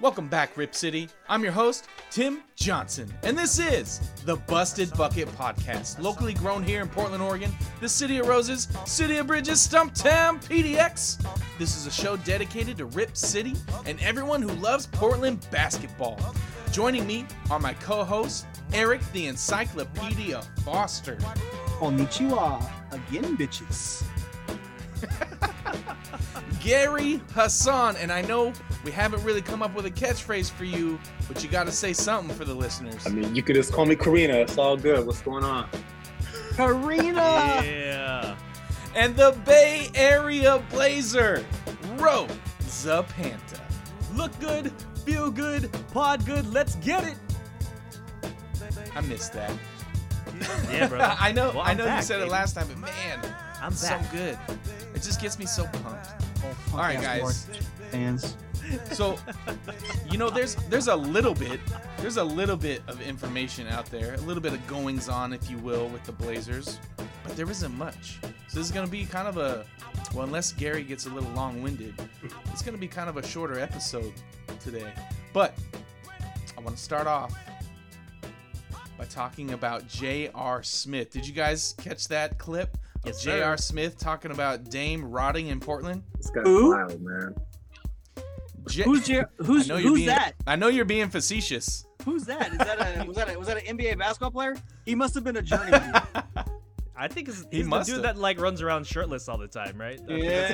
Welcome back, Rip City. I'm your host, Tim Johnson, and this is the Busted Bucket Podcast, locally grown here in Portland, Oregon, the City of Roses, City of Bridges, Stumptown, PDX. This is a show dedicated to Rip City and everyone who loves Portland basketball. Joining me are my co-hosts, Eric the Encyclopedia Foster, Konnichiwa uh, again, bitches. Gary Hassan, and I know we haven't really come up with a catchphrase for you, but you got to say something for the listeners. I mean, you could just call me Karina. It's all good. What's going on? Karina. Yeah. and the Bay Area Blazer, Ro Zapanta. Look good, feel good, pod good. Let's get it. I missed that. Yeah, bro. I know, Well, I I'm know you back, said it last time, but man, I'm back. so good. It just gets me so pumped. Oh, All right, podcast guys. Fans. So, you know, there's there's a little bit, there's a little bit of information out there, a little bit of goings on, if you will, with the Blazers, but there isn't much. So this is gonna be kind of a, well, unless Gary gets a little long-winded, it's gonna be kind of a shorter episode today. But I want to start off by talking about J.R. Smith. Did you guys catch that clip of Yes. J.R. Smith talking about Dame rotting in Portland? This guy's Who? wild, man. J- Who's your, who's I who's being, that? I know you're being facetious. Who's that? Is that a was that a, was that an NBA basketball player? He must have been a journeyman. I think it's, He he's the must dude have. that like runs around shirtless all the time, right? I think that's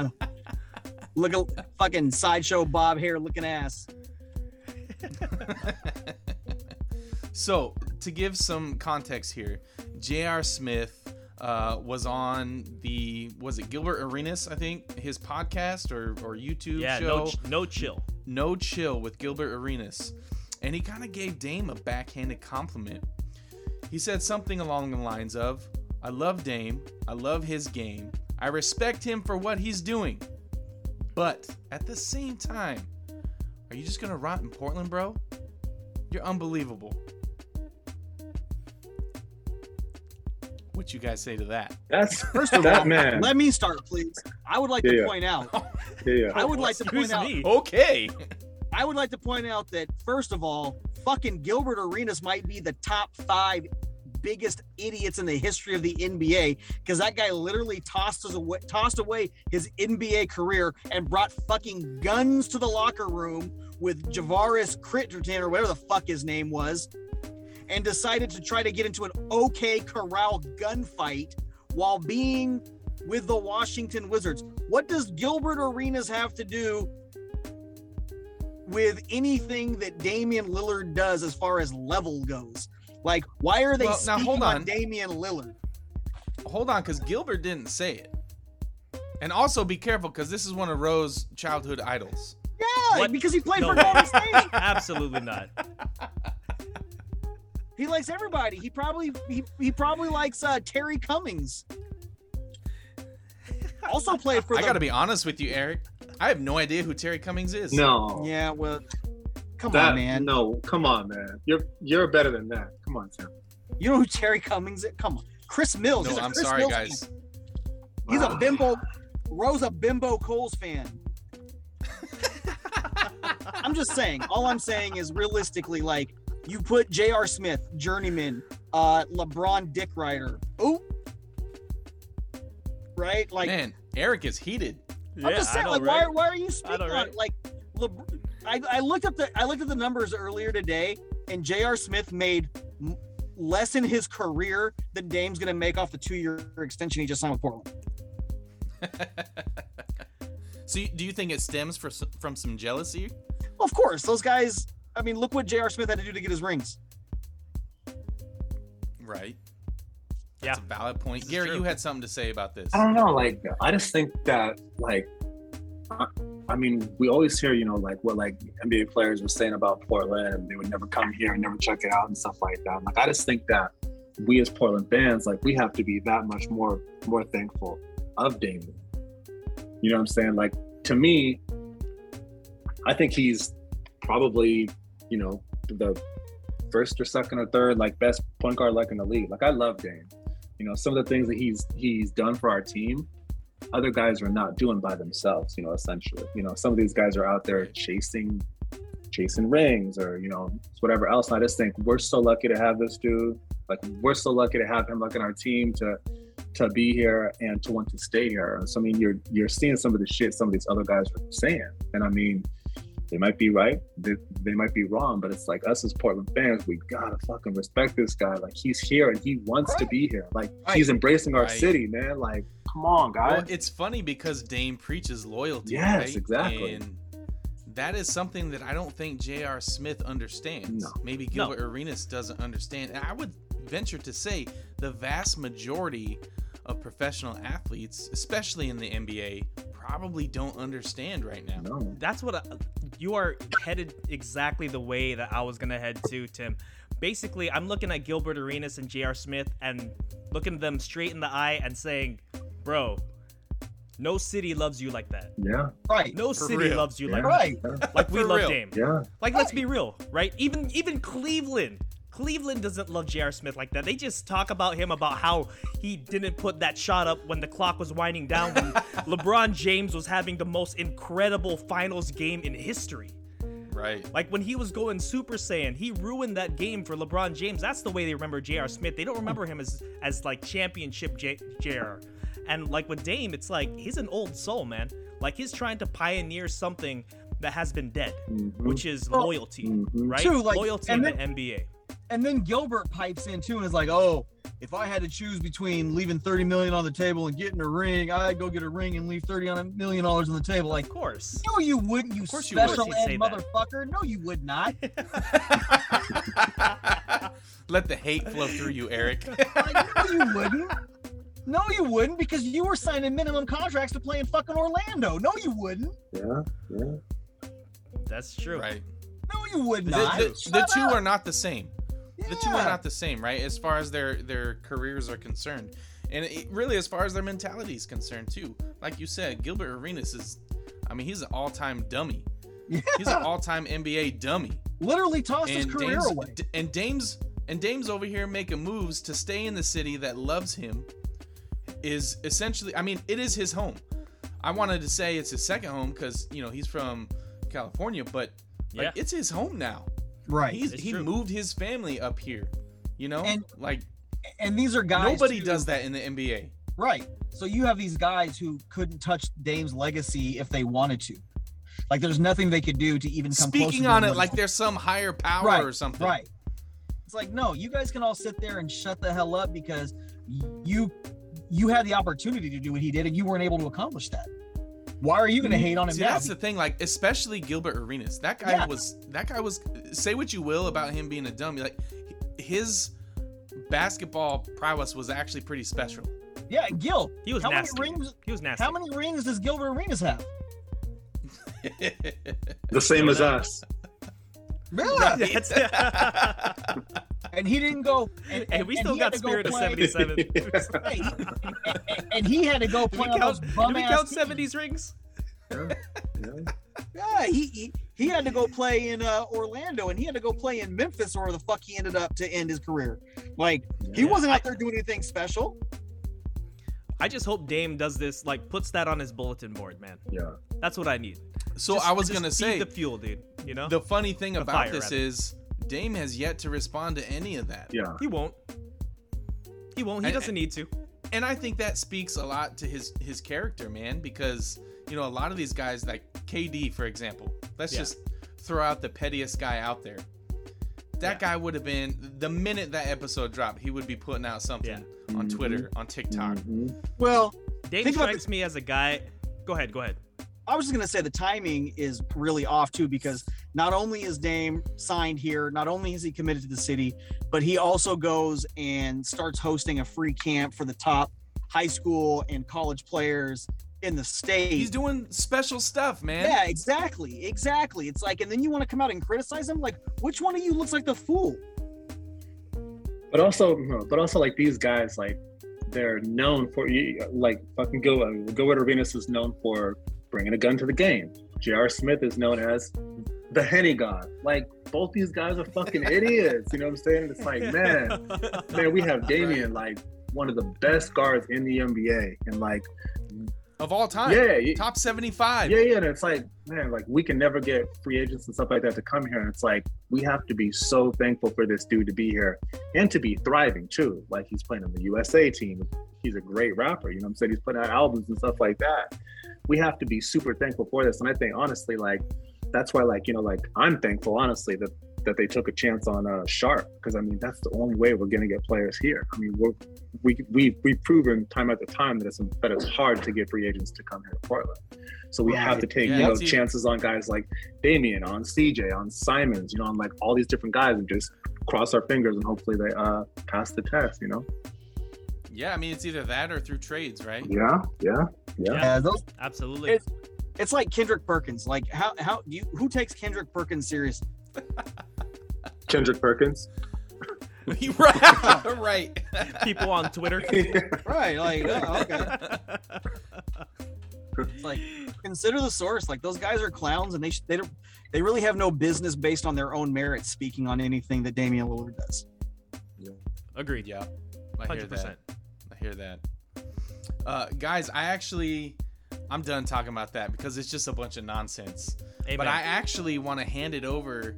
him. yeah. Look at fucking sideshow Bob hair looking ass. so, to give some context here, J.R. Smith uh, was on the was it Gilbert Arenas, I think, his podcast or or YouTube Yeah, show. no, no chill. No Chill with Gilbert Arenas. And he kind of gave Dame a backhanded compliment. He said something along the lines of, I love Dame. I love his game. I respect him for what he's doing. But at the same time, are you just going to rot in Portland, bro? You're unbelievable. What you guys say to that? That's First of that all, man. let me start, please. I would like Yeah, to yeah. point out. yeah, yeah. I would like to point Excuse out. Okay. I would like to point out that first of all, fucking Gilbert Arenas might be the top five biggest idiots in the history of the NBA because that guy literally tossed us away, tossed away his NBA career and brought fucking guns to the locker room with Javaris Crittenton or whatever the fuck his name was, and decided to try to get into an OK Corral gunfight while being with the Washington Wizards. What does Gilbert Arenas have to do with anything that Damian Lillard does as far as level goes. Like, why are they Well, now, speaking hold on on. Damian Lillard? Hold on, because Gilbert didn't say it. And also be careful, because this is one of Ro's childhood idols. Yeah, What? because he played No for way. Golden State. Absolutely not. He likes everybody. He probably he, he probably likes uh, Terry Cummings. Also played for I the got to be honest with you, Eric. I have no idea who Terry Cummings is. no. Yeah, well, come That on, man. no, come on, man. You're you're better than that. Come on, Tim. You know who Terry Cummings is? Come on, Chris Mills. No, He's a I'm Chris sorry, Mills guys. fan. He's a bimbo. Rose a bimbo Coles fan. I'm just saying. All I'm saying is realistically, like you put J.R. Smith, journeyman, uh, LeBron Dick Rider. Oh, right? Like Man, Eric is heated. I'm Yeah, just I saying, know, like right? why, why are you speaking know, on right? it? Like, LeBron, I, I looked up the I looked at the numbers earlier today, and J.R. Smith made m- less in his career than Dame's going to make off the two year extension he just signed with Portland. So, you- do you think it stems for, from some jealousy? Well, of course, those guys. I mean, look what J.R. Smith had to do to get his rings. Right. Yeah. That's a valid point. This Gary, you had something to say about this. I don't know. Like, I just think that, like, I, I mean, we always hear, you know, like what like NBA players were saying about Portland, and they would never come here and never check it out and stuff like that. Like, I just think that we as Portland fans, like, we have to be that much more more thankful of Damian. You know what I'm saying? Like, to me, I think he's probably, you know, the first or second or third like best point guard like in the league. Like I love Dame. You know, some of the things that he's he's done for our team other guys are not doing by themselves. You know, essentially, you know, some of these guys are out there chasing chasing rings or you know whatever else. And I just think we're so lucky to have this dude. Like we're so lucky to have him like in our team to to be here and to want to stay here. So I mean, you're you're seeing some of the shit some of these other guys are saying, and I mean, they might be right, they, they might be wrong, but it's like us as Portland fans, we gotta fucking respect this guy. Like he's here and he wants to be here. Like Right. he's embracing our Right. city, man. Like come on, guys. Well, it's funny because Dame preaches loyalty. Yes, right? exactly. And that is something that I don't think J.R. Smith understands. No. Maybe Gilbert Arenas doesn't understand. And I would venture to say the vast majority of professional athletes, especially in the NBA, probably don't understand right now. no. That's what I, you are headed exactly the way that I was gonna head to, Tim. Basically, I'm looking at Gilbert Arenas and J.R. Smith and looking them straight in the eye and saying, "Bro, no city loves you like that. Yeah, Right. No For city real. loves you like Right. that. Like we For love real. Dame. yeah. Like let's be real, right? Even even Cleveland. Cleveland doesn't love J.R. Smith like that. They just talk about him about how he didn't put that shot up when the clock was winding down when LeBron James was having the most incredible finals game in history. Right. Like when he was going Super Saiyan, he ruined that game for LeBron James. That's the way they remember J.R. Smith. They don't remember him as as like championship J- J.R. And like with Dame, it's like he's an old soul, man. Like he's trying to pioneer something that has been dead, Mhm. which is Well, loyalty, Mhm. right? True, like- loyalty in and the NBA. And then Gilbert pipes in too and is like, "Oh, if I had to choose between leaving 30 million on the table and getting a ring, I'd go get a ring and leave 30 on a million dollars on the table." Like, Of course. no, you wouldn't, you course you would. special He'd ed say that. motherfucker. No, you would not. Let the hate flow through you, Eric. Like, no, you wouldn't. No, you wouldn't because you were signing minimum contracts to play in fucking Orlando. No, you wouldn't. Yeah, yeah. That's true. right. No, you would The, not. the, the Shut two up. are not the same. The two are not the same, right? As far as their their careers are concerned, and it, really as far as their mentality is concerned too. Like you said, Gilbert Arenas is, I mean, he's an all-time dummy. He's an all-time NBA dummy. Literally tossed his career Dame's, away. D- and Dame's and Dame's over here making moves to stay in the city that loves him. Is essentially, I mean, it is his home. I wanted to say it's his second home because you know he's from California, but like Yeah. it's his home now. Right. He's, It's he true. moved his family up here. You know, And like And these are guys. nobody too- does that in the NBA. Right. So you have these guys who couldn't touch Dame's legacy if they wanted to. Like there's nothing they could do to even come Speaking on it like he's- there's some higher power right, or something. Right. It's like no, you guys can all sit there and shut the hell up because you you had the opportunity to do what he did and you weren't able to accomplish that. Why are you going to mm-hmm. hate on him See, now? that's the thing. Like, especially Gilbert Arenas. That guy Yeah. was. That guy was. Say what you will about him being a dummy. Like, his basketball prowess was actually pretty special. yeah, Gil. He was how nasty. many rings? He was nasty. How many rings does Gilbert Arenas have? The same as us. Really? That's- And he didn't go. And, hey, we still he got to go Spirit of 77. Hey, and, and he had to go Do we play count, those do we ass count teams. 70s rings? Yeah, he, he he had to go play in uh, Orlando, and he had to go play in Memphis, or the fuck he ended up to end his career. Like he wasn't out there doing anything special. I just hope Dame does this, like, puts that on his bulletin board, man. Yeah. That's what I need. so Just- I was just gonna feed say the fuel, dude. You know, the funny thing The about fire, this rather. is Dame has yet to respond to any of that. Yeah. he won't. He won't. He And- doesn't need to. and I think that speaks a lot to his his character, man. Because you know a lot of these guys, like KD, for example. Let's Yeah. just throw out the pettiest guy out there. That Yeah. guy would have been the minute that episode dropped, he would be putting out something on Mhm. Twitter, on TikTok. Mhm. Well, Dame Think strikes me as a guy. Go ahead. Go ahead. I was just gonna say the timing is really off too because not only is Dame signed here, not only is he committed to the city, but he also goes and starts hosting a free camp for the top high school and college players in the state. He's doing special stuff, man. yeah, exactly, exactly. It's like, and then you want to come out and criticize him? Like, which one of you looks like the fool? But also, but also like these guys, like they're known for like fucking Gilbert. Uh, Gilbert Arenas is known for bringing a gun to the game. J.R. Smith is known as the Henny God. Like both these guys are fucking idiots. You know what I'm saying? It's like, man, man, we have Damian, like one of the best guards in the NBA, and like of all time. Yeah, yeah. Top 75. Yeah, yeah, and it's like, man, like we can never get free agents and stuff like that to come here, and it's like we have to be so thankful for this dude to be here and to be thriving too. Like he's playing on the USA team. He's a great rapper. You know what I'm saying? He's putting out albums and stuff like that. We have to be super thankful for this, and I think honestly, like that's why, like you know, like I'm thankful honestly that that they took a chance on uh, Sharpe because I mean that's the only way we're going to get players here. I mean we're we we we've proven time after time that it's that it's hard to get free agents to come here to Portland. So we have to take Yeah, you know it's chances on guys like Damian, on CJ, on Simons, you know, on like all these different guys, and just cross our fingers and hopefully they uh pass the test. You know? Yeah, I mean it's either that or through trades, right? Yeah, yeah, yeah. Yeah, those Absolutely. It's- it's like Kendrick Perkins. Like how how you who takes Kendrick Perkins seriously? Kendrick Perkins. right. right. People on Twitter. Right, like oh, okay. It's like consider the source. Like those guys are clowns, and they sh- they don't they really have no business based on their own merits speaking on anything that Damian Lillard does. Yeah. Agreed. Yeah. I hear Hundred percent. that. I hear that. Uh, guys, I actually, I'm done talking about that because it's just a bunch of nonsense. Amen. But I actually want to hand it over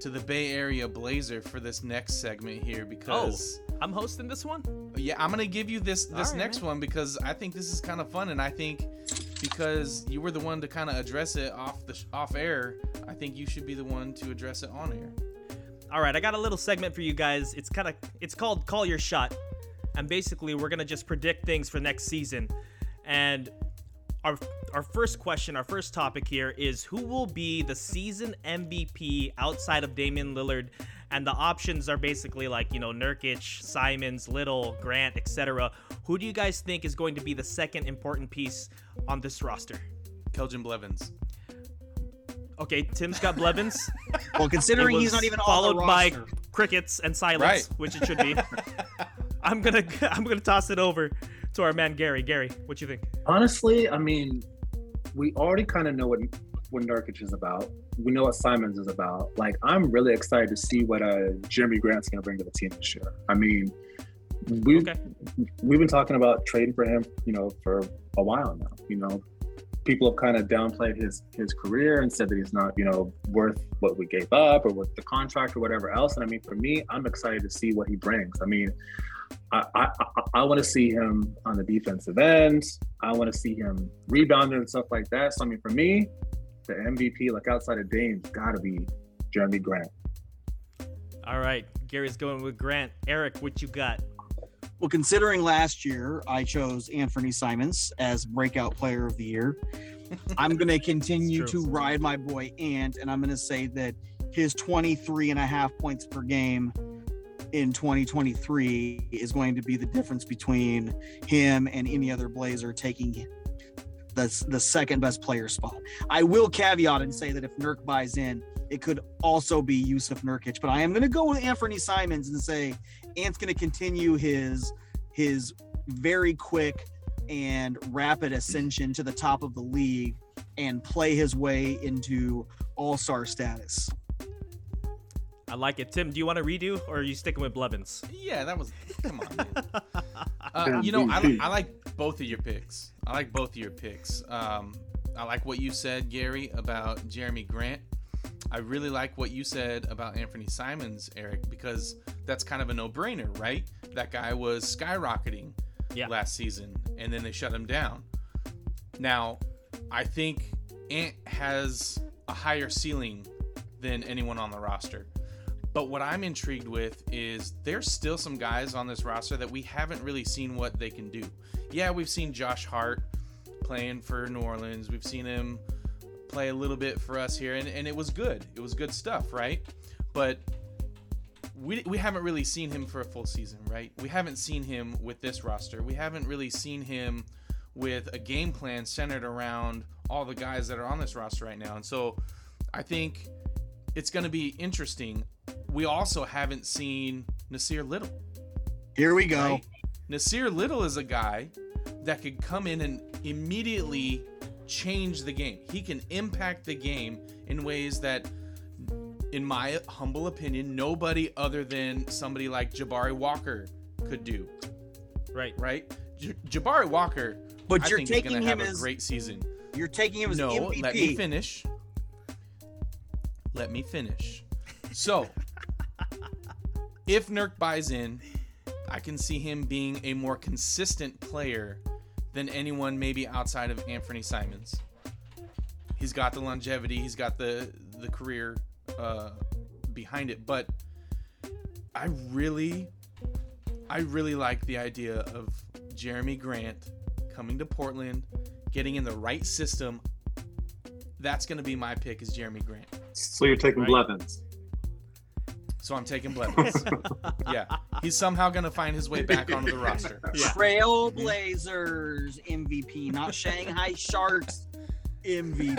to the Bay Area Blazer for this next segment here oh, because oh, I'm hosting this one. yeah, I'm gonna give you this this Alright, next man. one because I think this is kind of fun and I think because you were the one to kind of address it off the off air, I think you should be the one to address it on air. All right, I got a little segment for you guys. It's kind of it's called Call Your Shot. And basically, we're to just predict things for next season. And our our first question, our first topic here is who will be the season MVP outside of Damian Lillard? And the options are basically like, you know, Nurkic, Simons, Little, Grant, etc. Who do you guys think is going to be the second important piece on this roster? Keljin Blevins. Okay, Tim's got Blevins. Well, considering he's not even followed on the by crickets and silence, Right. which it should be. I'm gonna I'm gonna toss it over to our man Gary. Gary, what you think? Honestly, I mean, we already kind of know what what Nurkic is about. We know what Simons is about. Like, I'm really excited to see what uh, Jerami Grant's going to bring to the team this year. I mean, we Okay. we've been talking about trading for him, you know, for a while now. You know, people have kind of downplayed his his career and said that he's not, you know, worth what we gave up or what the contract or whatever else. And I mean, for me, I'm excited to see what he brings. I mean, I I, I, I want to see him on the defensive end. I want to see him rebounding and stuff like that. So I mean, for me, the MVP, like outside of Dame's, got to be Jerami Grant. All right, Gary's going with Grant. Eric, what you got? Well, considering last year I chose Anthony Simons as breakout player of the year, I'm going to continue to ride my boy Ant, and I'm going to say that his 23 and a half points per game in 2023 is going to be the difference between him and any other Blazer taking the, the second best player spot. I will caveat and say that if Nurk buys in, it could also be Jusuf Nurkic, but I am going to go with Anthony Simons and say Ant's going to continue his his very quick and rapid ascension to the top of the league and play his way into all-star status. I like it. Tim, do you want to redo or are you sticking with Blevins? Yeah, that was. Come on, man. Uh, you know, I, I like both of your picks. I like both of your picks. Um, I like what you said, Gary, about Jerami Grant. I really like what you said about Anthony Simons, Eric, because that's kind of a no-brainer, right? That guy was skyrocketing Yeah. last season, and then they shut him down. Now, I think Ant has a higher ceiling than anyone on the roster. But what I'm intrigued with is there's still some guys on this roster that we haven't really seen what they can do. Yeah, we've seen Josh Hart playing for New Orleans. We've seen him play a little bit for us here, and, and it was good. It was good stuff, right? But we, we haven't really seen him for a full season, right? We haven't seen him with this roster. We haven't really seen him with a game plan centered around all the guys that are on this roster right now. And so I think it's going to be interesting. We also haven't seen Nassir Little. Here we go. Right? Nassir Little is a guy that could come in and immediately change the game. He can impact the game in ways that, in my humble opinion, nobody other than somebody like Jabari Walker could do. Right. Right? J- Jabari Walker. But I you're think he's taking gonna him have a as great season. you're taking him as No, MVP. let me finish. Let me finish. So, if Nurk buys in, I can see him being a more consistent player than anyone maybe outside of Anthony Simons. He's got the longevity, he's got the the career uh, behind it, but I really, I really like the idea of Jerami Grant coming to Portland, getting in the right system. That's going to be my pick is Jerami Grant. So you're taking Right. Blevins. So I'm taking Blevins. yeah, he's somehow going to find his way back onto the roster. Yeah. Trailblazers MVP, not Shanghai Sharks MVP.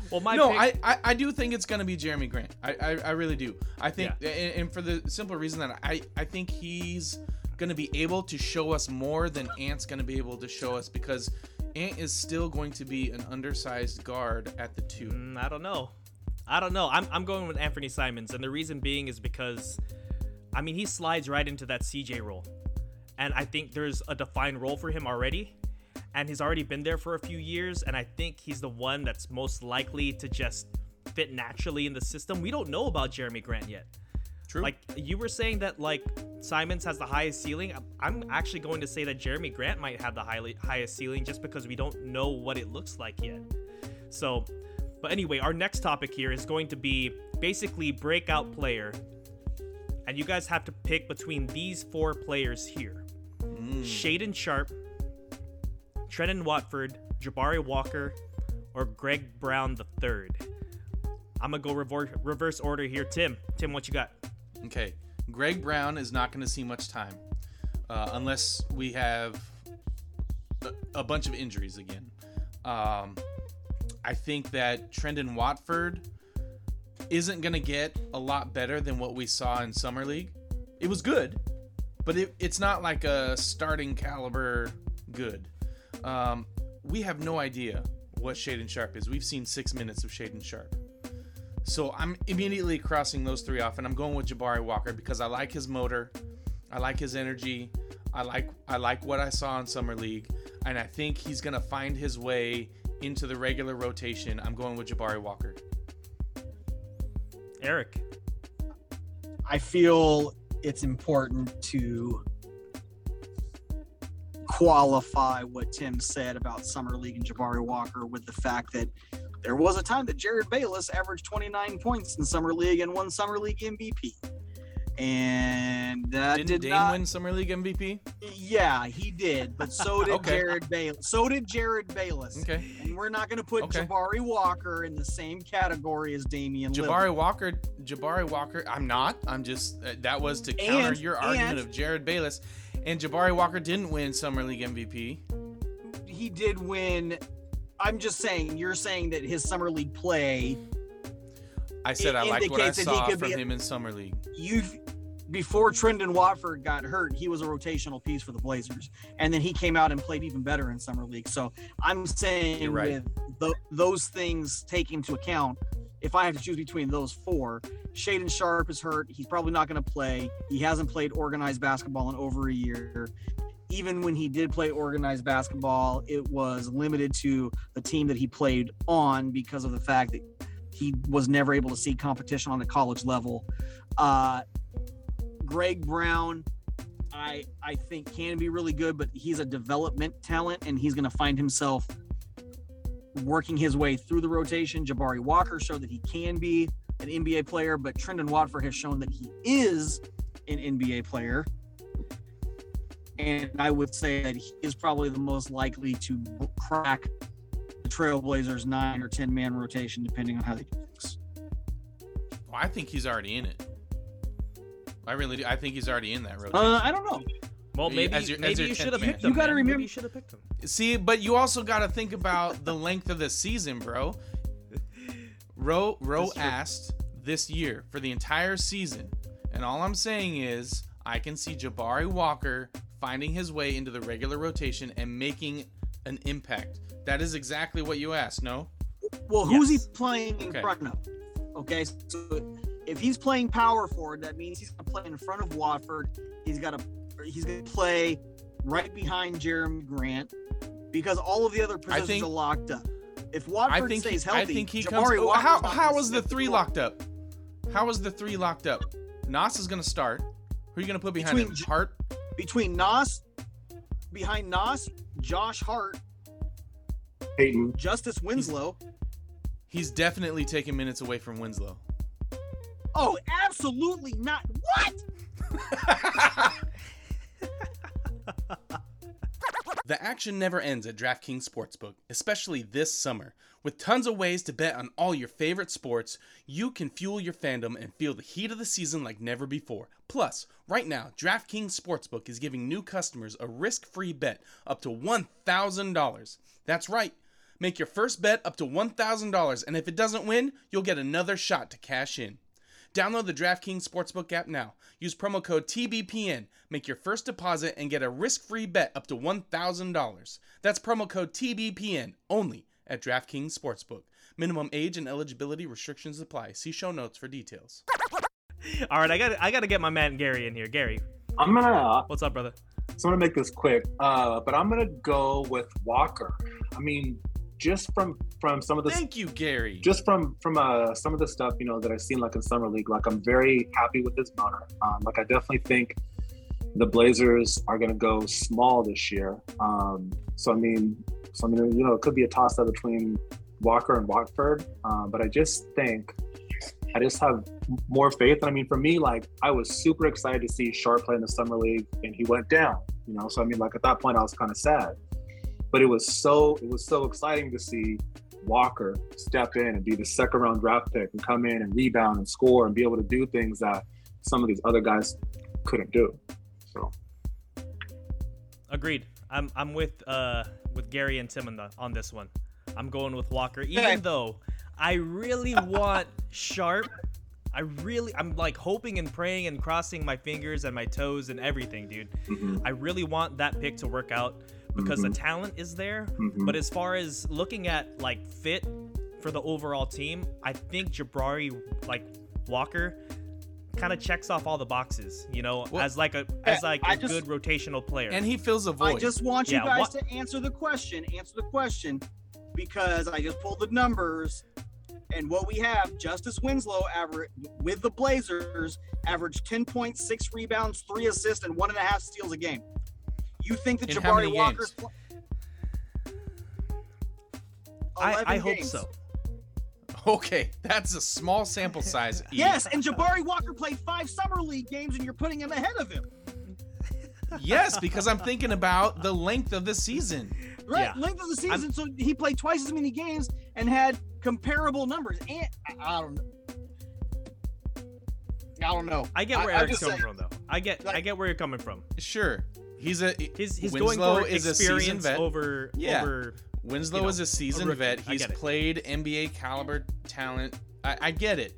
well, my no, pick, I, I I do think it's going to be Jerami Grant. I, I I really do. I think, and, and for the simple reason that I I think he's going to be able to show us more than Ant's going to be able to show us because Ant is still going to be an undersized guard at the two. Mm, I don't know. I don't know. I'm, I'm going with Anthony Simons, and the reason being is because, I mean, he slides right into that CJ role, and I think there's a defined role for him already, and he's already been there for a few years, and I think he's the one that's most likely to just fit naturally in the system. We don't know about Jerami Grant yet. True. Like you were saying that like Simons has the highest ceiling. I'm actually going to say that Jerami Grant might have the highly, highest ceiling just because we don't know what it looks like yet. So, but anyway, our next topic here is going to be basically breakout player. And you guys have to pick between these four players here. Mm. Shaedon Sharpe, Trendon Watford, Jabari Walker, or Greg Brown III. I'm gonna go rever- reverse order here. Tim, Tim, what you got? Okay, Greg Brown is not going to see much time uh, unless we have a, a bunch of injuries again. Um, I think that Trendon Watford isn't going to get a lot better than what we saw in Summer League. It was good, but it, it's not like a starting caliber good. Um, we have no idea what Shaedon Sharpe is. We've seen six minutes of Shaedon Sharpe. So I'm immediately crossing those three off, and I'm going with Jabari Walker because I like his motor, I like his energy, I like I like what I saw in summer league, and I think he's gonna find his way into the regular rotation. I'm going with Jabari Walker. Eric. I feel it's important to qualify what Tim said about Summer League and Jabari Walker with the fact that there was a time that Jerryd Bayless averaged 29 points in Summer League and won Summer League MVP. And that Didn't did Dame not, win summer league MVP? Yeah, he did, but so did Okay. Jerryd Bayless. So did Jerryd Bayless. Okay. And we're not going to put Okay. Jabari Walker in the same category as Damian Lillard. Jabari Walker, Jabari Walker. I'm not. I'm just. Uh, that was to counter And- your argument and- of Jerryd Bayless, and Jabari Walker didn't win summer league MVP. he did win. I'm just saying, you're saying that his summer league play, I said It I liked what I indicates that he saw could from a- him in summer league. you've before Trendon Watford got hurt, he was a rotational piece for the Blazers, and then he came out and played even better in summer league. So I'm saying right. with tho- those things taken into account, if I have to choose between those four, Shaedon Sharpe is hurt. He's probably not going to play. He hasn't played organized basketball in over a year. Even when he did play organized basketball, it was limited to the team that he played on because of the fact that he was never able to see competition on the college level. Uh, Greg Brown, I I think can be really good, but he's a development talent, and he's going to find himself working his way through the rotation. Jabari Walker showed that he can be an NBA player, but Trendon Watford has shown that he is an NBA player. And I would say that he is probably the most likely to crack the Trailblazers nine or ten man rotation, depending on how they do things. Well, I think he's already in it. I really do. I think he's already in that rotation. Uh, I don't know. Well, maybe as your- as your you 10th should have man. picked You him. gotta remember- Maybe you should have picked him. See, but you also got to think about the length of the season, bro. Ro Ro asked this year for the entire season, and all I'm saying is I can see Jabari Walker finding his way into the regular rotation and making an impact. That is exactly what you asked, no? Well, who's Yes. he playing in Okay. front of? Okay, so if he's playing power forward, that means he's gonna play in front of Watford. He's got to he's gonna play right behind Jerami Grant, because all of the other positions think- are locked up. If I Watford think stays he, healthy, I think he Jabari comes. oh, Walker's how not how gonna the three locked up? How was the three locked up? Nas is gonna start. Who are you gonna put behind Between him? Hart. between Nas, behind Nas, Josh Hart, Payton. Justice Winslow. He's definitely taking minutes away from Winslow. Oh, absolutely not. What? The action never ends at DraftKings Sportsbook, especially this summer. With tons of ways to bet on all your favorite sports, you can fuel your fandom and feel the heat of the season like never before. Plus, right now, DraftKings Sportsbook is giving new customers a risk free bet up to $1,000. That's right. Make your first bet up to $1,000, and if it doesn't win, you'll get another shot to cash in. Download the DraftKings Sportsbook app now. Use promo code TBPN. Make your first deposit and get a risk-free bet up to $1,000. That's promo code TBPN only at DraftKings Sportsbook. Minimum age and eligibility restrictions apply. See show notes for details. All right, I got I got to get my man Gary in here. Gary, I'm gonna what's up, brother? So I'm gonna make this quick, uh, but I'm gonna go with Walker. I mean, just from from some of the Thank you, Gary. just from from uh, some of the stuff you know that I've seen like in summer league, like I'm very happy with this motor. Um, like I definitely think the Blazers are gonna go small this year. Um, so I mean, so I mean, you know, it could be a toss up between Walker and Watford, uh, but I just think I just have more faith. I mean, for me, like I was super excited to see Sharpe play in the summer league, and he went down. You know, so I mean, like at that point, I was kind of sad. But it was so it was so exciting to see Walker step in and be the second round draft pick and come in and rebound and score and be able to do things that some of these other guys couldn't do. So Agreed. I'm I'm with uh with Gary and Tim on, the, on this one. I'm going with Walker, even Okay. though I really want Sharpe. I really I'm like hoping and praying and crossing my fingers and my toes and everything, dude. mhm, I really want that pick to work out because the Mhm. talent is there. mhm. But as far as looking at like fit for the overall team, I think Jabari like Walker kind of checks off all the boxes, you know, Well, as like a as like a I just- good rotational player. and he fills a void. I just want you Yeah, guys what- to answer the question. Answer the question because I just pulled the numbers and what we have Justice Winslow average with the Blazers averaged 10.6 rebounds, three assists, and one and a half steals a game. You think that In Jabari Walker's games? pl- I, I hope games. so. okay, that's a small sample size. Yes, and Jabari Walker played five summer league games, and you're putting him ahead of him. yes, because I'm thinking about the length of the season. Right, Yeah. length of the season, so he played twice as many games and had comparable numbers. And I, I don't know. I don't know. I get where I'm Eric's just coming saying- from, though. I get I get where you're coming from. Sure, he's a He's he's Winslow going for is a seasoned experience vet. over Yeah. over. Winslow you know, is a seasoned rookie. vet. He's played NBA caliber talent. I, I get it.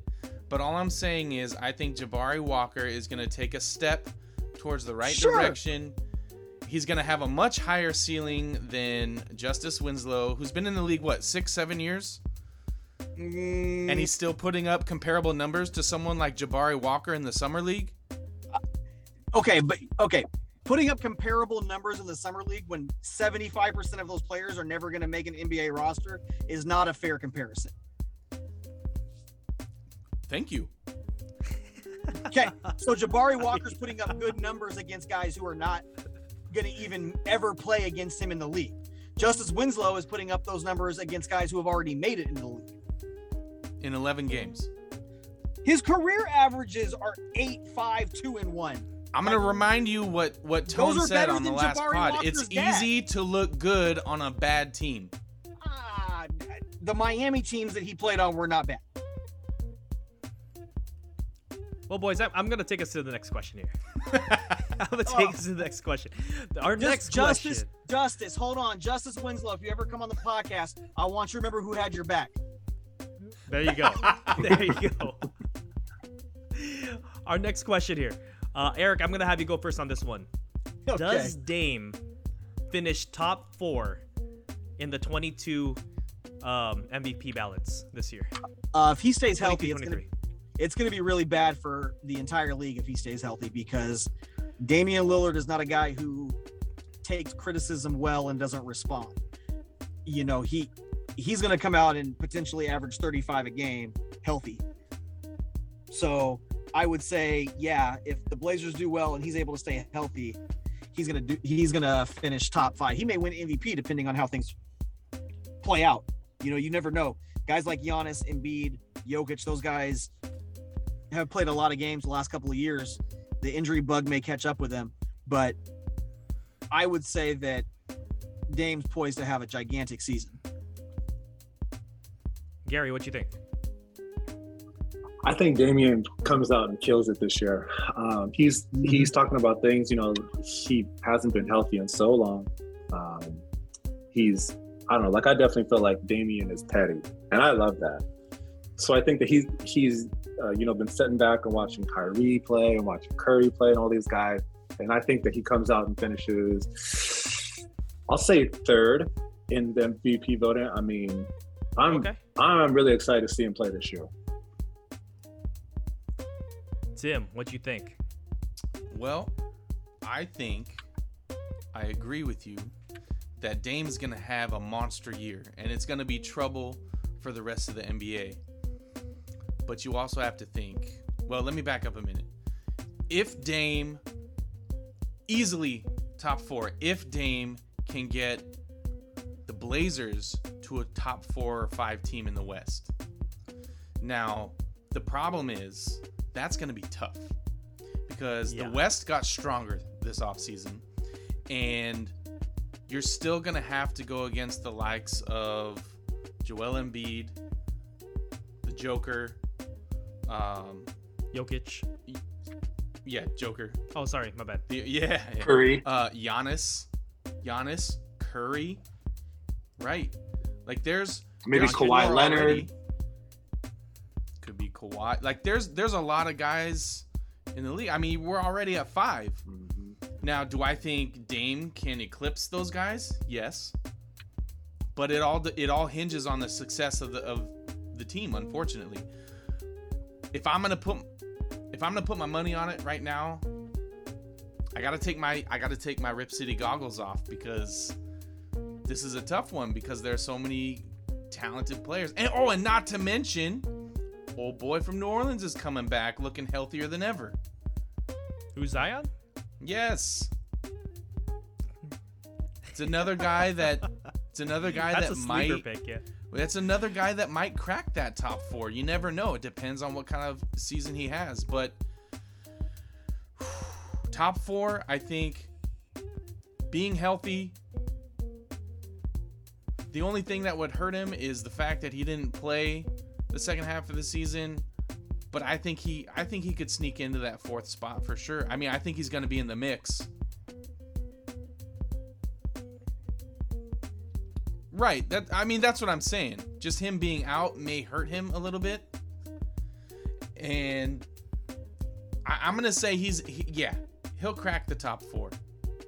But all I'm saying is, I think Jabari Walker is going to take a step towards the right Sure. direction. He's going to have a much higher ceiling than Justice Winslow, who's been in the league, what, six, seven years? Mm, And he's still putting up comparable numbers to someone like Jabari Walker in the Summer League? okay, but okay, putting up comparable numbers in the summer league when 75% of those players are never going to make an NBA roster is not a fair comparison. Thank you. Okay, so Jabari Walker's putting up good numbers against guys who are not going to even ever play against him in the league. Justice Winslow is putting up those numbers against guys who have already made it in the league. In 11 games. His career averages are eight, five, two, and one. I'm gonna remind you what what Tone said on the last Jabari pod. Walker's It's dad. easy to look good on a bad team. Ah, the Miami teams that he played on were not bad. Well, boys, I'm, I'm gonna take us to the next question here. I'm gonna take Oh. us to the next question. Our Just next Justice, question. Justice, hold on, Justice Winslow. If you ever come on the podcast, I want you to remember who had your back. There you go. there you go. Our next question here, uh, Eric. I'm gonna have you go first on this one. Okay. Does Dame finish top four in the 22 um, MVP ballots this year? Uh, if he stays healthy, it's gonna it's going to be really bad for the entire league if he stays healthy because Damian Lillard is not a guy who takes criticism well and doesn't respond. You know, he he's going to come out and potentially average 35 a game healthy. So, I would say, yeah, if the Blazers do well and he's able to stay healthy, he's to do he's to finish top 5. He may win MVP depending on how things play out. You know, you never know. Guys like Giannis, Embiid, Jokic, those guys have played a lot of games the last couple of years. The injury bug may catch up with them, but I would say that Dame's poised to have a gigantic season. Gary, what do you think? I think Damian comes out and kills it this year. Um, he's he's talking about things. You know, he hasn't been healthy in so long. Um, he's I don't know. Like I definitely feel like Damian is petty, and I love that. So I think that he's he's uh, you know been sitting back and watching Kyrie play and watching Curry play and all these guys, and I think that he comes out and finishes. I'll say third in the MVP voting. I mean, I'm Okay. I'm really excited to see him play this year. Tim, what do you think? Well, I think I agree with you that Dame's going to have a monster year and it's going to be trouble for the rest of the NBA. But you also have to think, well, let me back up a minute. If Dame easily top 4, if Dame can get the Blazers to a top 4 or 5 team in the West. Now, the problem is that's going to be tough because Yeah. the West got stronger this offseason and you're still going to have to go against the likes of Joel Embiid, the Joker, um, Jokic. yeah, Joker. Oh, sorry, my bad. The, yeah, yeah. Curry. Uh, Giannis, Giannis, Curry, right? Like there's Maybe there's Kawhi Leonard. already. Kawhi. Like there's there's a lot of guys in the league. I mean, we're already at five. Mhm. Now, do I think Dame can eclipse those guys? Yes. But it all it all hinges on the success of the of the team. Unfortunately, if I'm gonna put if I'm gonna put my money on it right now, I gotta take my I gotta take my Rip City goggles off because this is a tough one because there are so many talented players. And oh, and not to mention, old boy from New Orleans is coming back looking healthier than ever. Who's Zion? Yes. It's another guy that it's another guy That's that might pick, yeah. that's another guy that might crack that top 4. You never know. It depends on what kind of season he has, but top 4, I think being healthy the only thing that would hurt him is the fact that he didn't play the second half of the season but I think he I think he could sneak into that fourth spot for sure. I mean, I think he's going to be in the mix. Right. That I mean, that's what I'm saying. Just him being out may hurt him a little bit. And I, I'm gonna say he's he, yeah, he'll crack the top four.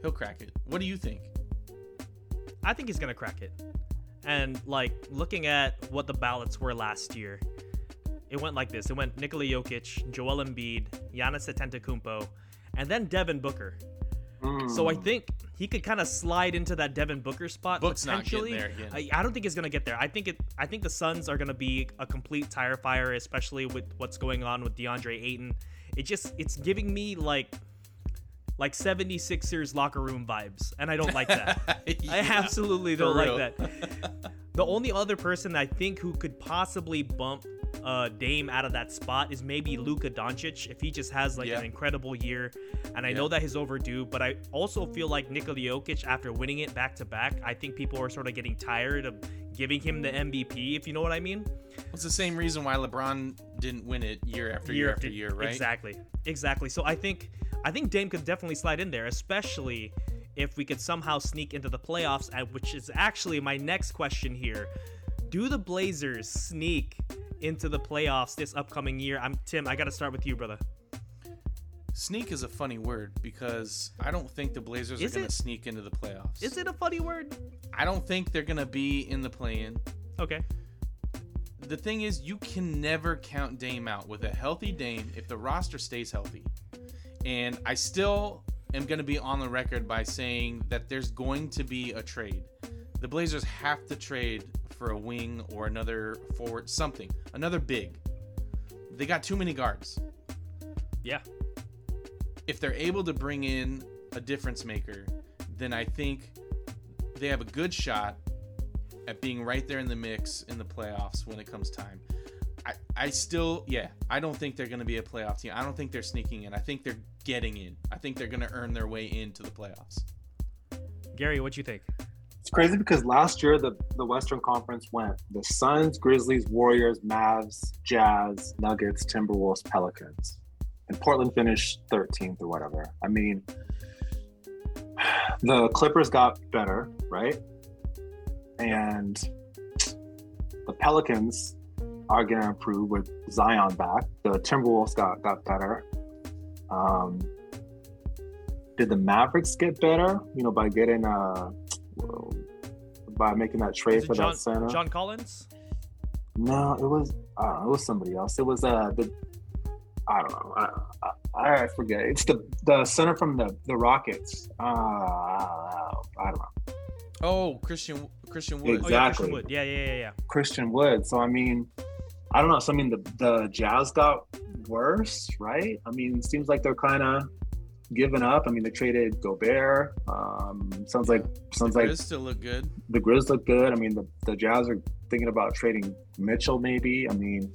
He'll crack it. What do you think? I think he's gonna crack it. And like looking at what the ballots were last year, it went like this: it went Nikola Jokic, Joel Embiid, Giannis Antetokounmpo, and then Devin Booker. So I Mm. think he could kind of slide into that Devin Booker spot Book's potentially. I, I don't think he's gonna get there. I think it. I think the Suns are gonna be a complete tire fire, especially with what's going on with DeAndre Ayton. It just it's giving me like like 76ers locker room vibes, and I don't like that. I absolutely don't like that. The only other person I think who could possibly bump uh, Dame out of that spot is maybe Luka Doncic if he just has like Yeah. an incredible year. And I Yeah. know that he's overdue, but I also feel like Nikola Jokic after winning it back to back, I think people are sort of getting tired of giving him the MVP, if you know what I mean. It's the same reason why LeBron didn't win it year after year, after year, right? Exactly. Exactly. So I think I think Dame could definitely slide in there, especially if we could somehow sneak into the playoffs, which is actually my next question here. Do the Blazers sneak into the playoffs this upcoming year? I'm Tim, I got to start with you, brother. Sneak is a funny word because I don't think the Blazers Is are going to sneak into the playoffs. Is it a funny word? I don't think they're going to be in the play-in. Okay. The thing is, you can never count Dame out with a healthy Dame if the roster stays healthy. And I still am going to be on the record by saying that there's going to be a trade. The Blazers have to trade for a wing or another forward, something, another big. They got too many guards. Yeah. If they're able to bring in a difference maker, then I think they have a good shot at being right there in the mix in the playoffs when it comes time. I, I still, yeah, I don't think they're going to be a playoff team. I don't think they're sneaking in. I think they're getting in. I think they're going to earn their way into the playoffs. Gary, what do you think? It's crazy because last year the, the Western Conference went the Suns, Grizzlies, Warriors, Mavs, Jazz, Nuggets, Timberwolves, Pelicans. And Portland finished 13th or whatever. I mean, the Clippers got better, right? And the Pelicans are going to improve with Zion back. The Timberwolves got, got better. Um, did the Mavericks get better? You know, by getting uh, by making that trade for John, that center? John Collins? No, it was I don't know, it was somebody else. It was uh the I don't know. I, I, I forget. It's the the center from the the Rockets. Uh, I don't know. Oh, Christian Christian Wood. Oh yeah, Exactly. Christian Wood. Yeah, yeah, yeah, yeah. Christian Wood. So I mean, I don't know. So I mean, the the Jazz got worse, right? I mean, it seems like they're kind of giving up. I mean, they traded Gobert. Um, sounds like sounds like Grizz still look good. the Grizz look good. I mean, the, the Jazz are thinking about trading Mitchell, maybe. I mean,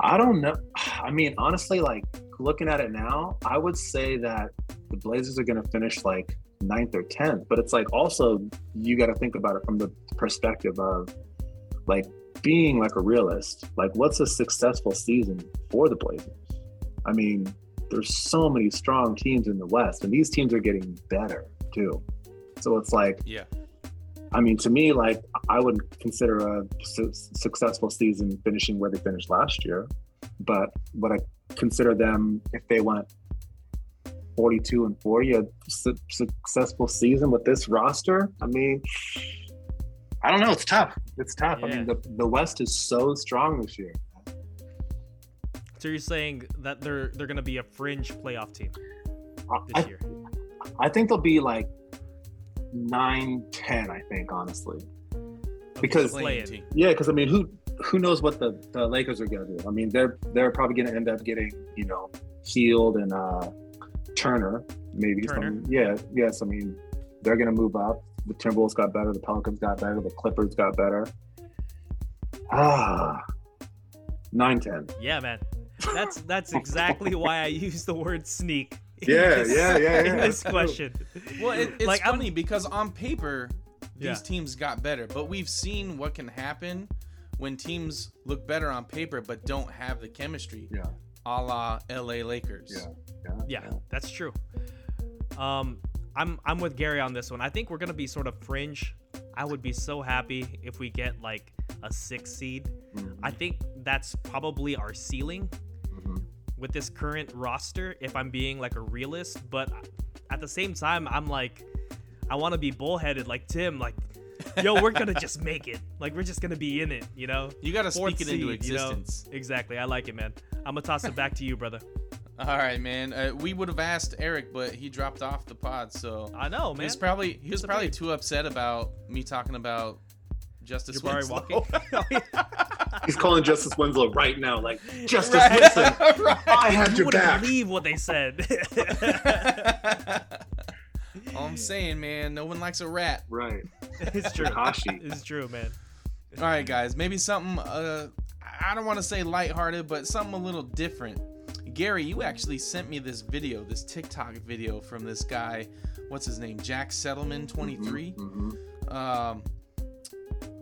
I don't know. I mean, honestly, like looking at it now, I would say that the Blazers are going to finish like ninth or tenth. But it's like also you got to think about it from the perspective of like being like a realist. Like, what's a successful season for the Blazers? I mean, there's so many strong teams in the West, and these teams are getting better too. So it's like Yeah. I mean, to me, like I would consider a su- successful season finishing where they finished last year, but what I consider them if they went 42 and 40 a su- successful season with this roster? I mean, I don't know. It's tough. It's tough. I mean, the, the West is so strong this year. So you're saying that they're they're gonna be a fringe playoff team this I, year? I think they'll be like 9 10, I think, honestly. Because- Play Playing in. team. Yeah, because I mean, who who knows what the, the Lakers are gonna do? I mean, they're they're probably gonna end up getting you know Hield and uh, Turner, maybe. Turner. Some, yeah, yes. I mean, they're gonna move up. The Timberwolves got better. The Pelicans got better. The Clippers got better. Ah, nine ten. Yeah, man. That's that's exactly why I use the word sneak. in Yeah, this- yeah, yeah, In yeah. this question. Well, it, it's Like, I'm- funny because on paper, these Yeah. teams got better, but we've seen what can happen when teams look better on paper but don't have the chemistry, Yeah, a la LA Lakers. yeah, yeah. Yeah, that's true. Um, I'm I'm with Gary on this one. I think we're gonna be sort of fringe. I would be so happy if we get like a six seed. Mhm, I think that's probably our ceiling mhm. with this current roster. If I'm being like a realist, but at the same time, I'm like, I want to be bullheaded like Tim. Like, yo, we're gonna just make it. Like, we're just gonna be in it. You know? You got to Fourth speak it into seed, you know? existence. Exactly. I like it, man. I'm gonna toss it back to you, brother. All right, man. Uh, we would have asked Eric, but he dropped off the pod, so I know, he man. was probably he was It's probably too upset about me talking about Justise Jabari Winslow. walking. He's calling Justise Winslow right now, like Justise Right. Winslow. Right. I had you your wouldn't back. believe what they said. All I'm saying, man, no one likes a rat. Right, it's true. Takashi. It's true, man. All right, guys, maybe something uh I don't want to say lighthearted, but something a little different. Gary, you actually sent me this video, this TikTok video from this guy. What's his name? Jack Settleman 23. Mhm. Um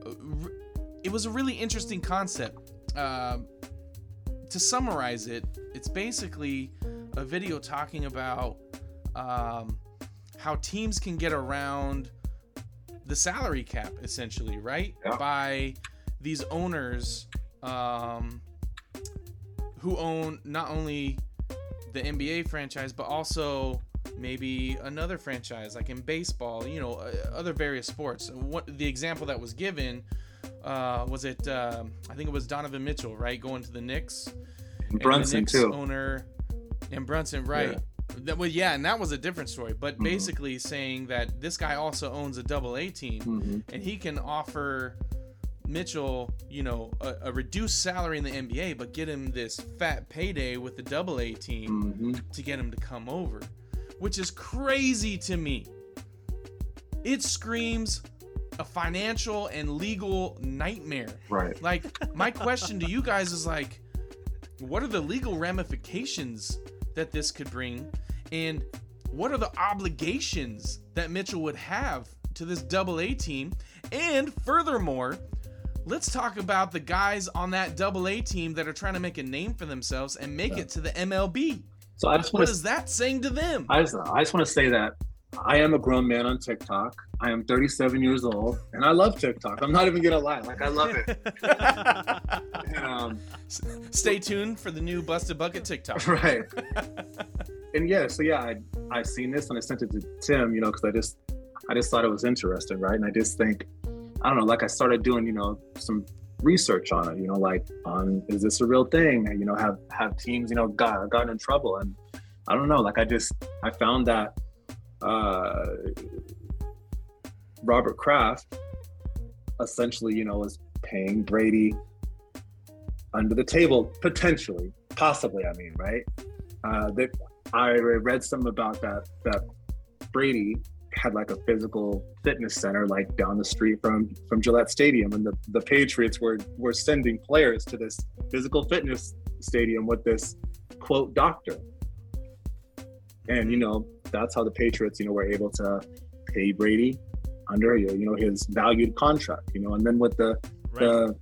r- it was a really interesting concept. Um to summarize it, it's basically a video talking about um, how teams can get around the salary cap, essentially, right? Yeah. By these owners um, who own not only the NBA franchise, but also maybe another franchise, like in baseball, you know, uh, other various sports. What the example that was given uh, was it? um I think it was Donovan Mitchell, right, going to the Knicks. And Brunson Knicks too. Owner and Brunson, right? That, well, yeah, and that was a different story. But Mhm. basically saying that this guy also owns a double A team, Mhm. and he can offer Mitchell, you know, a, a reduced salary in the NBA, but get him this fat payday with the double A team Mhm. to get him to come over, which is crazy to me. It screams a financial and legal nightmare. Right. Like, my question to you guys is like, what are the legal ramifications that this could bring? And what are the obligations that Mitchell would have to this double A team? And furthermore, let's talk about the guys on that double A team that are trying to make a name for themselves and make it to the MLB. So I just What want to that saying to them? I just, I just want to say that I am a grown man on TikTok. I am 37 years old, and I love TikTok. I'm not even gonna lie, like I love it. And, um, Stay tuned for the new Busted Bucket TikTok. right. and yeah, so yeah, I I seen this and I sent it to Tim, you know, because I just I just thought it was interesting, right? And I just think I don't know, like I started doing, you know, some research on it, you know, like on is this a real thing? You know, have have teams, you know, got gotten in trouble, and I don't know, like I just I found that uh Robert Kraft essentially, you know, was paying Brady under the table potentially, possibly. I mean, right? Uh, that I read some about that that Brady had like a physical fitness center like down the street from from Gillette Stadium, and the the Patriots were were sending players to this physical fitness stadium with this quote doctor. And you know that's how the Patriots, you know, were able to pay Brady under you know his valued contract, you know, and then with the right. the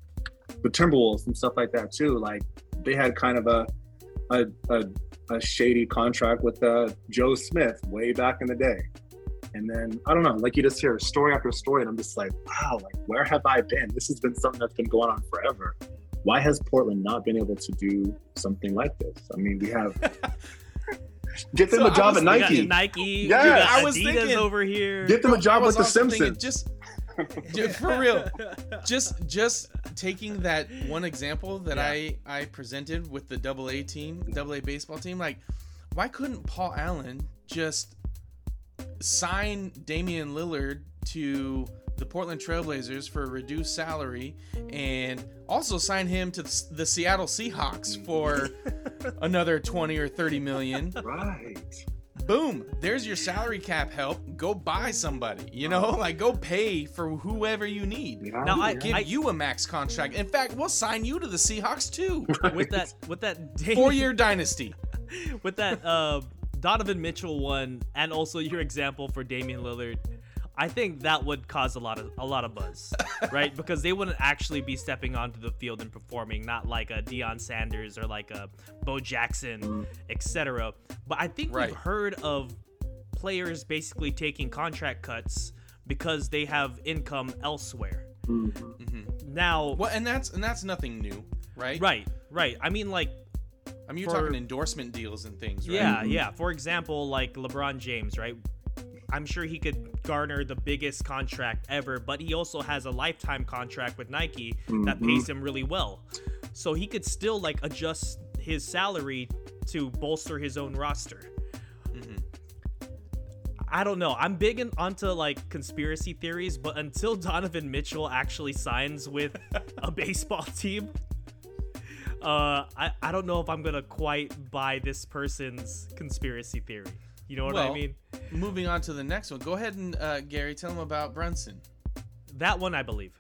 the Timberwolves and stuff like that too. Like they had kind of a a, a, a shady contract with uh, Joe Smith way back in the day. And then I don't know, like you just hear story after story, and I'm just like, wow, like where have I been? This has been something that's been going on forever. Why has Portland not been able to do something like this? I mean, we have get them So a I job was at Nike. Nike. Yeah. you got I was Adidas thinking- over here. Get them a job with the also Simpsons. Just, ju- for real, just just taking that one example that I I presented with the double A team, double A baseball team, like why couldn't Paul Allen just sign Damian Lillard to the Portland Trailblazers for a reduced salary and also sign him to the the Seattle Seahawks for another 20 or 30 million. Right. boom there's your salary cap help. Go buy somebody you know? Like go pay for whoever you need. Yeah, Now, I- yeah. give you a max contract. In fact we'll sign you to the seahawks too. With that with that Damian- four year dynasty. with that uh, Donovan Mitchell one, and also your example for Damian Lillard, I think that would cause a lot of a lot of buzz, right? Because they wouldn't actually be stepping onto the field and performing, not like a Deion Sanders or like a Bo Jackson, etc. But I think Right. we've heard of players basically taking contract cuts because they have income elsewhere. Mhm. Now, well and that's and that's nothing new right right, right. I mean, like i mean you're For- talking endorsement deals and things right Yeah, yeah. For example, like LeBron James, right? I'm sure he could garner the biggest contract ever, but he also has a lifetime contract with Nike that Mhm. pays him really well. So he could still like adjust his salary to bolster his own roster. Mhm. I don't know. I'm big in, onto like conspiracy theories, but until Donovan Mitchell actually signs with a baseball team, uh, I, I don't know if I'm gonna quite buy this person's conspiracy theory. You know what I Well- mean? moving on to the next one go ahead and uh, gary tell them about brunson That one I believe.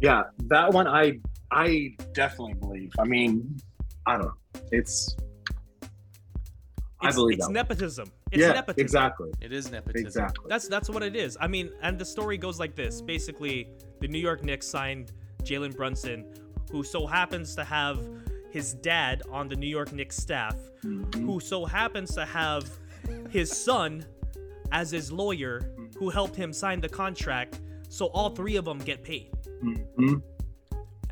Yeah, that one I I definitely believe. I mean, I don't know. It's I believe it's that. nepotism. It's yeah, nepotism. exactly, it is nepotism exactly. That's that's what it is. I mean, and the story goes like this. Basically, the New York Knicks signed Jalen Brunson, who so happens to have his dad on the New York Knicks staff, Mhm. who so happens to have his son as his lawyer, who helped him sign the contract. So all three of them get paid. Mhm.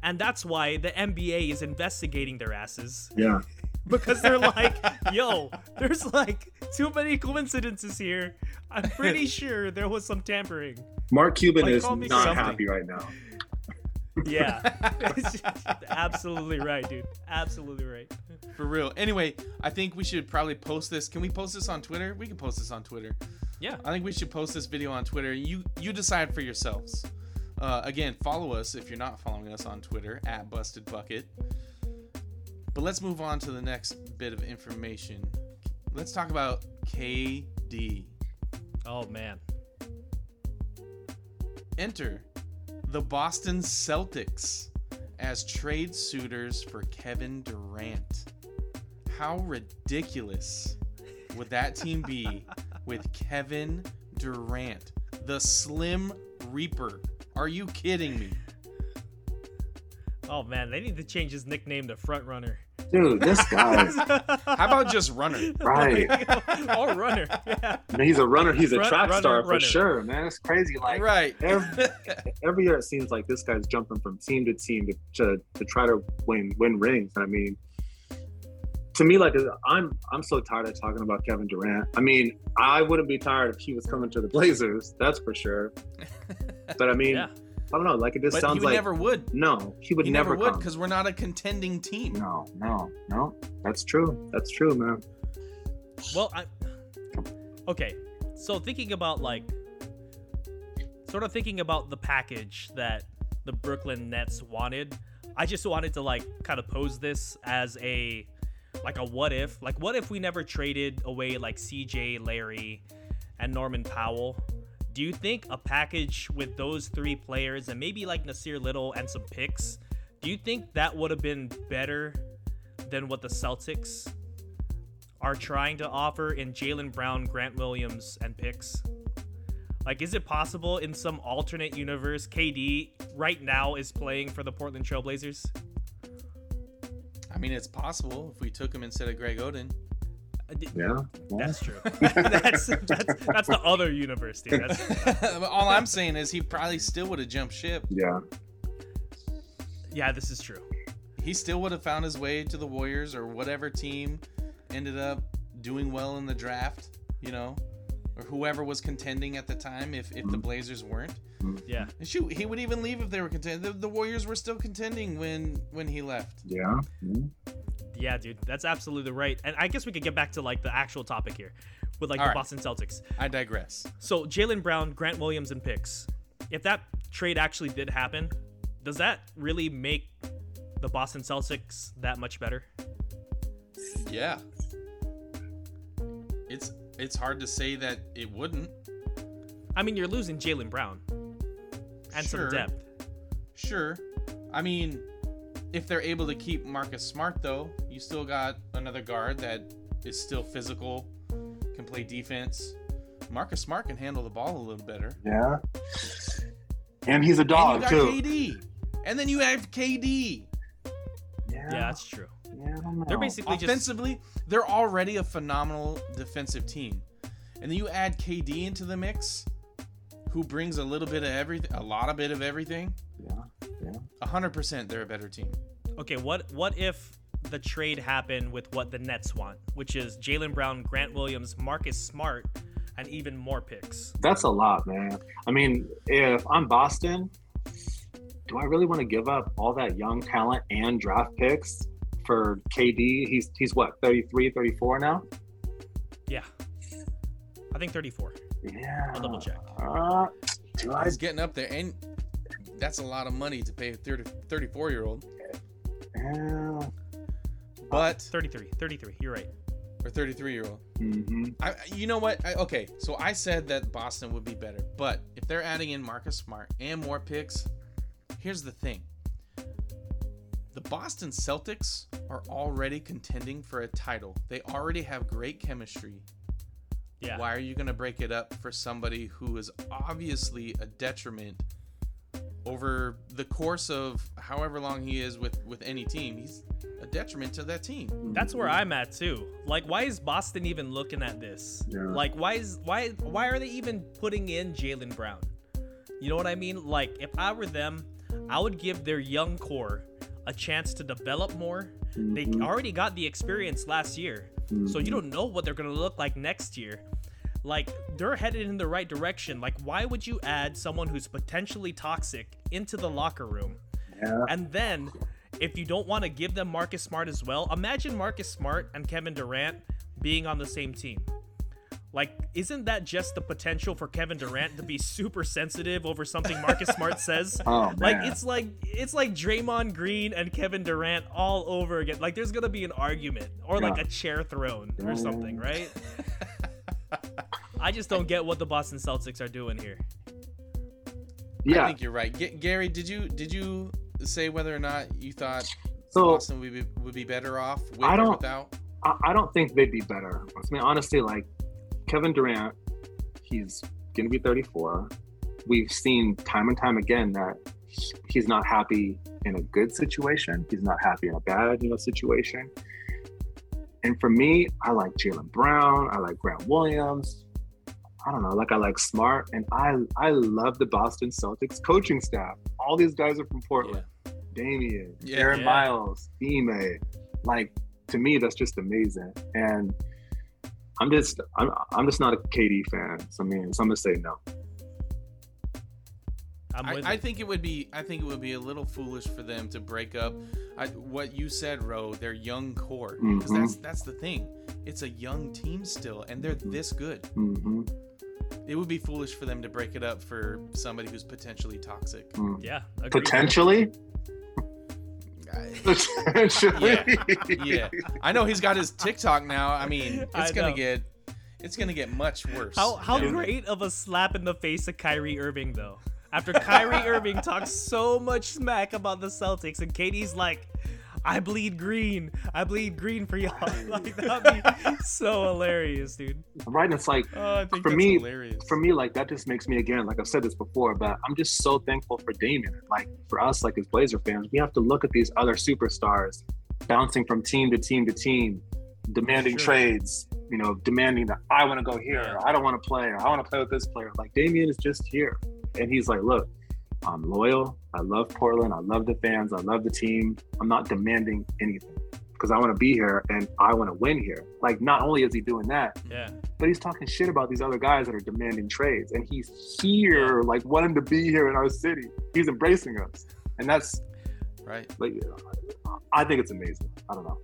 And that's why the NBA is investigating their asses Yeah, because they're like, yo, there's like too many coincidences here. I'm pretty sure there was some tampering. Mark Cuban Like, is not something. happy right now. Yeah. Absolutely right, dude. Absolutely right. For real. Anyway, I think we should probably post this. Can we post this on Twitter? We can post this on Twitter. Yeah. I think we should post this video on Twitter. You you decide for yourselves. Uh, again, follow us if you're not following us on Twitter at Busted Bucket. But let's move on to the next bit of information. Let's talk about KD. Oh man. Enter the Boston Celtics as trade suitors for Kevin Durant. How ridiculous would that team be with Kevin Durant, the Slim Reaper? Are you kidding me? Oh man, they need to change his nickname to Front Runner. Dude, this guy, How about just runner? right? or Runner. Yeah. He's a runner. He's a Front track runner, star for sure, man. It's crazy. Like right. every, every year, it seems like this guy's jumping from team to team to, to, to try to win win rings. I mean, to me, like I'm I'm so tired of talking about Kevin Durant. I mean, I wouldn't be tired if he was coming to the Blazers. That's for sure. But I mean, Yeah. I don't know. Like it just But sounds he like never would. no, he would He never, never would because we're not a contending team. No, no, no. That's true. That's true, man. Well, I Okay. So thinking about like sort of thinking about the package that the Brooklyn Nets wanted, I just wanted to like kind of pose this as a like a what if. Like what if we never traded away like CJ, Larry, and Norman Powell? Do you think a package with those three players and maybe like Nassir Little and some picks, do you think that would have been better than what the Celtics are trying to offer in Jaylen Brown, Grant Williams, and picks? Like, is it possible in some alternate universe, KD right now is playing for the Portland Trailblazers? I mean, it's possible if we took him instead of Greg Oden. D- Yeah. well, That's true. that's, that's that's the other universe, dude. That's, All I'm saying is he probably still would have jumped ship. yeah. yeah, this is true. He still would have found his way to the Warriors or whatever team ended up doing well in the draft, you know, or whoever was contending at the time if, if the mm-hmm. Blazers weren't. Mm-hmm. Yeah. And shoot, he would even leave if they were contending. The, the Warriors were still contending when when he left. Yeah. Mm-hmm. Yeah, dude, that's absolutely right. And I guess we could get back to like the actual topic here with like All the right. Boston Celtics. I digress. So Jaylen Brown, Grant Williams, and picks. If that trade actually did happen, does that really make the Boston Celtics that much better? Yeah. It's it's hard to say that it wouldn't. I mean, you're losing Jaylen Brown and Sure. some depth. Sure. I mean, if they're able to keep Marcus Smart, though, you still got another guard that is still physical, can play defense. Marcus Smart can handle the ball a little better. Yeah. And he's a and dog you got too. KD. And then you have KD. Yeah, yeah that's true. Yeah, I don't know. They're basically just Offensively, they're already a phenomenal defensive team. And then you add KD into the mix, who brings a little bit of everything, a lot of bit of everything. Yeah. Yeah. 100% they're a better team. okay. What what if the trade happened with what the Nets want, which is Jaylen Brown, Grant Williams, Marcus Smart, and even more picks? That's a lot, man. I mean, if I'm Boston, do I really want to give up all that young talent and draft picks for KD? He's he's what, 33, 34 now? Yeah, I think 34. Yeah. I'll double check. Uh, do I? He's getting up there, and that's a lot of money to pay a 30, 34 year old. Yeah. But, 33, 33. You're right. or 33 year old. hmm I, you know what? I, okay, so I said that Boston would be better, but if they're adding in Marcus Smart and more picks, here's the thing: the Boston Celtics are already contending for a title. They already have great chemistry. Yeah. Why are you going to break it up for somebody who is obviously a detriment over the course of however long he is with with any team? He's a detriment to that team. That's where I'm at too. Like, why is Boston even looking at this? Yeah. Like, why is why why are they even putting in Jaylen Brown? You know what I mean? Like, if I were them, I would give their young core a chance to develop more. They Mhm. already got the experience last year, so you Mhm. don't know what they're gonna look like next year. Like, they're headed in the right direction. Like, why would you add someone who's potentially toxic into the locker room? Yeah. And then, if you don't want to give them Marcus Smart as well, imagine Marcus Smart and Kevin Durant being on the same team. Like, isn't that just the potential for Kevin Durant to be super sensitive over something Marcus Smart says? Oh, Like it's like it's like Draymond Green and Kevin Durant all over again. Like there's gonna be an argument or like Yeah. a chair thrown or something, mm. right? I just don't get what the Boston Celtics are doing here. yeah. I think you're right. G- Gary, did you did you say whether or not you thought so Boston would be would be better off with I don't- without? I, I don't think they'd be better. I mean, honestly, like Kevin Durant, he's gonna be 34. We've seen time and time again that he's not happy in a good situation. He's not happy in a bad, you know, situation. And for me, I like Jaylen Brown. I like Grant Williams. I don't know, like I like Smart, and I I love the Boston Celtics coaching staff. All these guys are from Portland. Damian, Yeah. Aaron Yeah. Miles, Ime. Like to me, that's just amazing. And I'm just I'm I'm just not a KD fan. So I mean, so I'm gonna say no. I'm I, with I it. think it would be I think it would be a little foolish for them to break up I, what you said, Ro, their young core. Because Mhm. that's that's the thing. It's a young team still, and they're this good. hmm It would be foolish for them to break it up for somebody who's potentially toxic. yeah, agreed. Potentially. Potentially. yeah, I know he's got his TikTok now. I mean, I it's gonna know. get it's gonna get much worse. How how down there. great of a slap in the face to Kyrie Irving though? After Kyrie Irving talks so much smack about the Celtics and KD's like, I bleed green. I bleed green for y'all. Like that'd be so hilarious, dude. right. And it's like Oh, For me- hilarious. for me, like that just makes me again, like I've said this before, but I'm just so thankful for Damian. Like for us, like as Blazer fans, we have to look at these other superstars bouncing from team to team to team, demanding Sure. trades, you know, demanding that I want to go here, I don't want to play, or I want to play with this player. Like Damian is just here. And he's like, look, I'm loyal. I love Portland. I love the fans. I love the team. I'm not demanding anything because I want to be here and I want to win here. Like, not only is he doing that, Yeah. but he's talking shit about these other guys that are demanding trades, and he's here, like wanting to be here in our city. He's embracing us, and that's right. like, I think it's amazing. I don't know.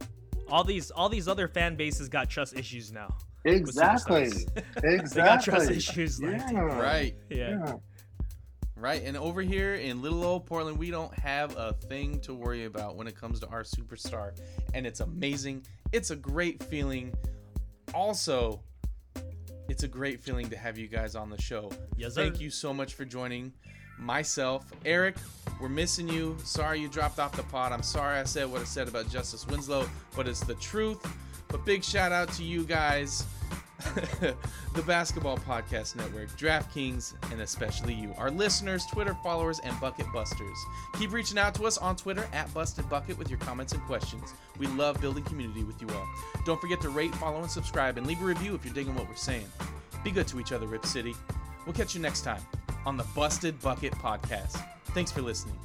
All these all these other fan bases got trust issues now. Exactly, exactly. They got trust issues. Like, Yeah. Right. yeah. Yeah. Right. And over here in little old Portland, we don't have a thing to worry about when it comes to our superstar. And it's amazing. It's a great feeling. Also, it's a great feeling to have you guys on the show. Yes, sir. Thank you so much for joining myself. Eric, we're missing you. Sorry you dropped off the pod. I'm sorry I said what I said about Justise Winslow, but it's the truth. But big shout out to you guys, the Basketball Podcast Network, DraftKings, and especially you, our listeners, Twitter followers, and Bucket Busters. Keep reaching out to us on Twitter at Busted Bucket with your comments and questions. We love building community with you all. Don't forget to rate, follow, and subscribe, and leave a review if you're digging what we're saying. Be good to each other, Rip City. We'll catch you next time on the Busted Bucket Podcast. Thanks for listening.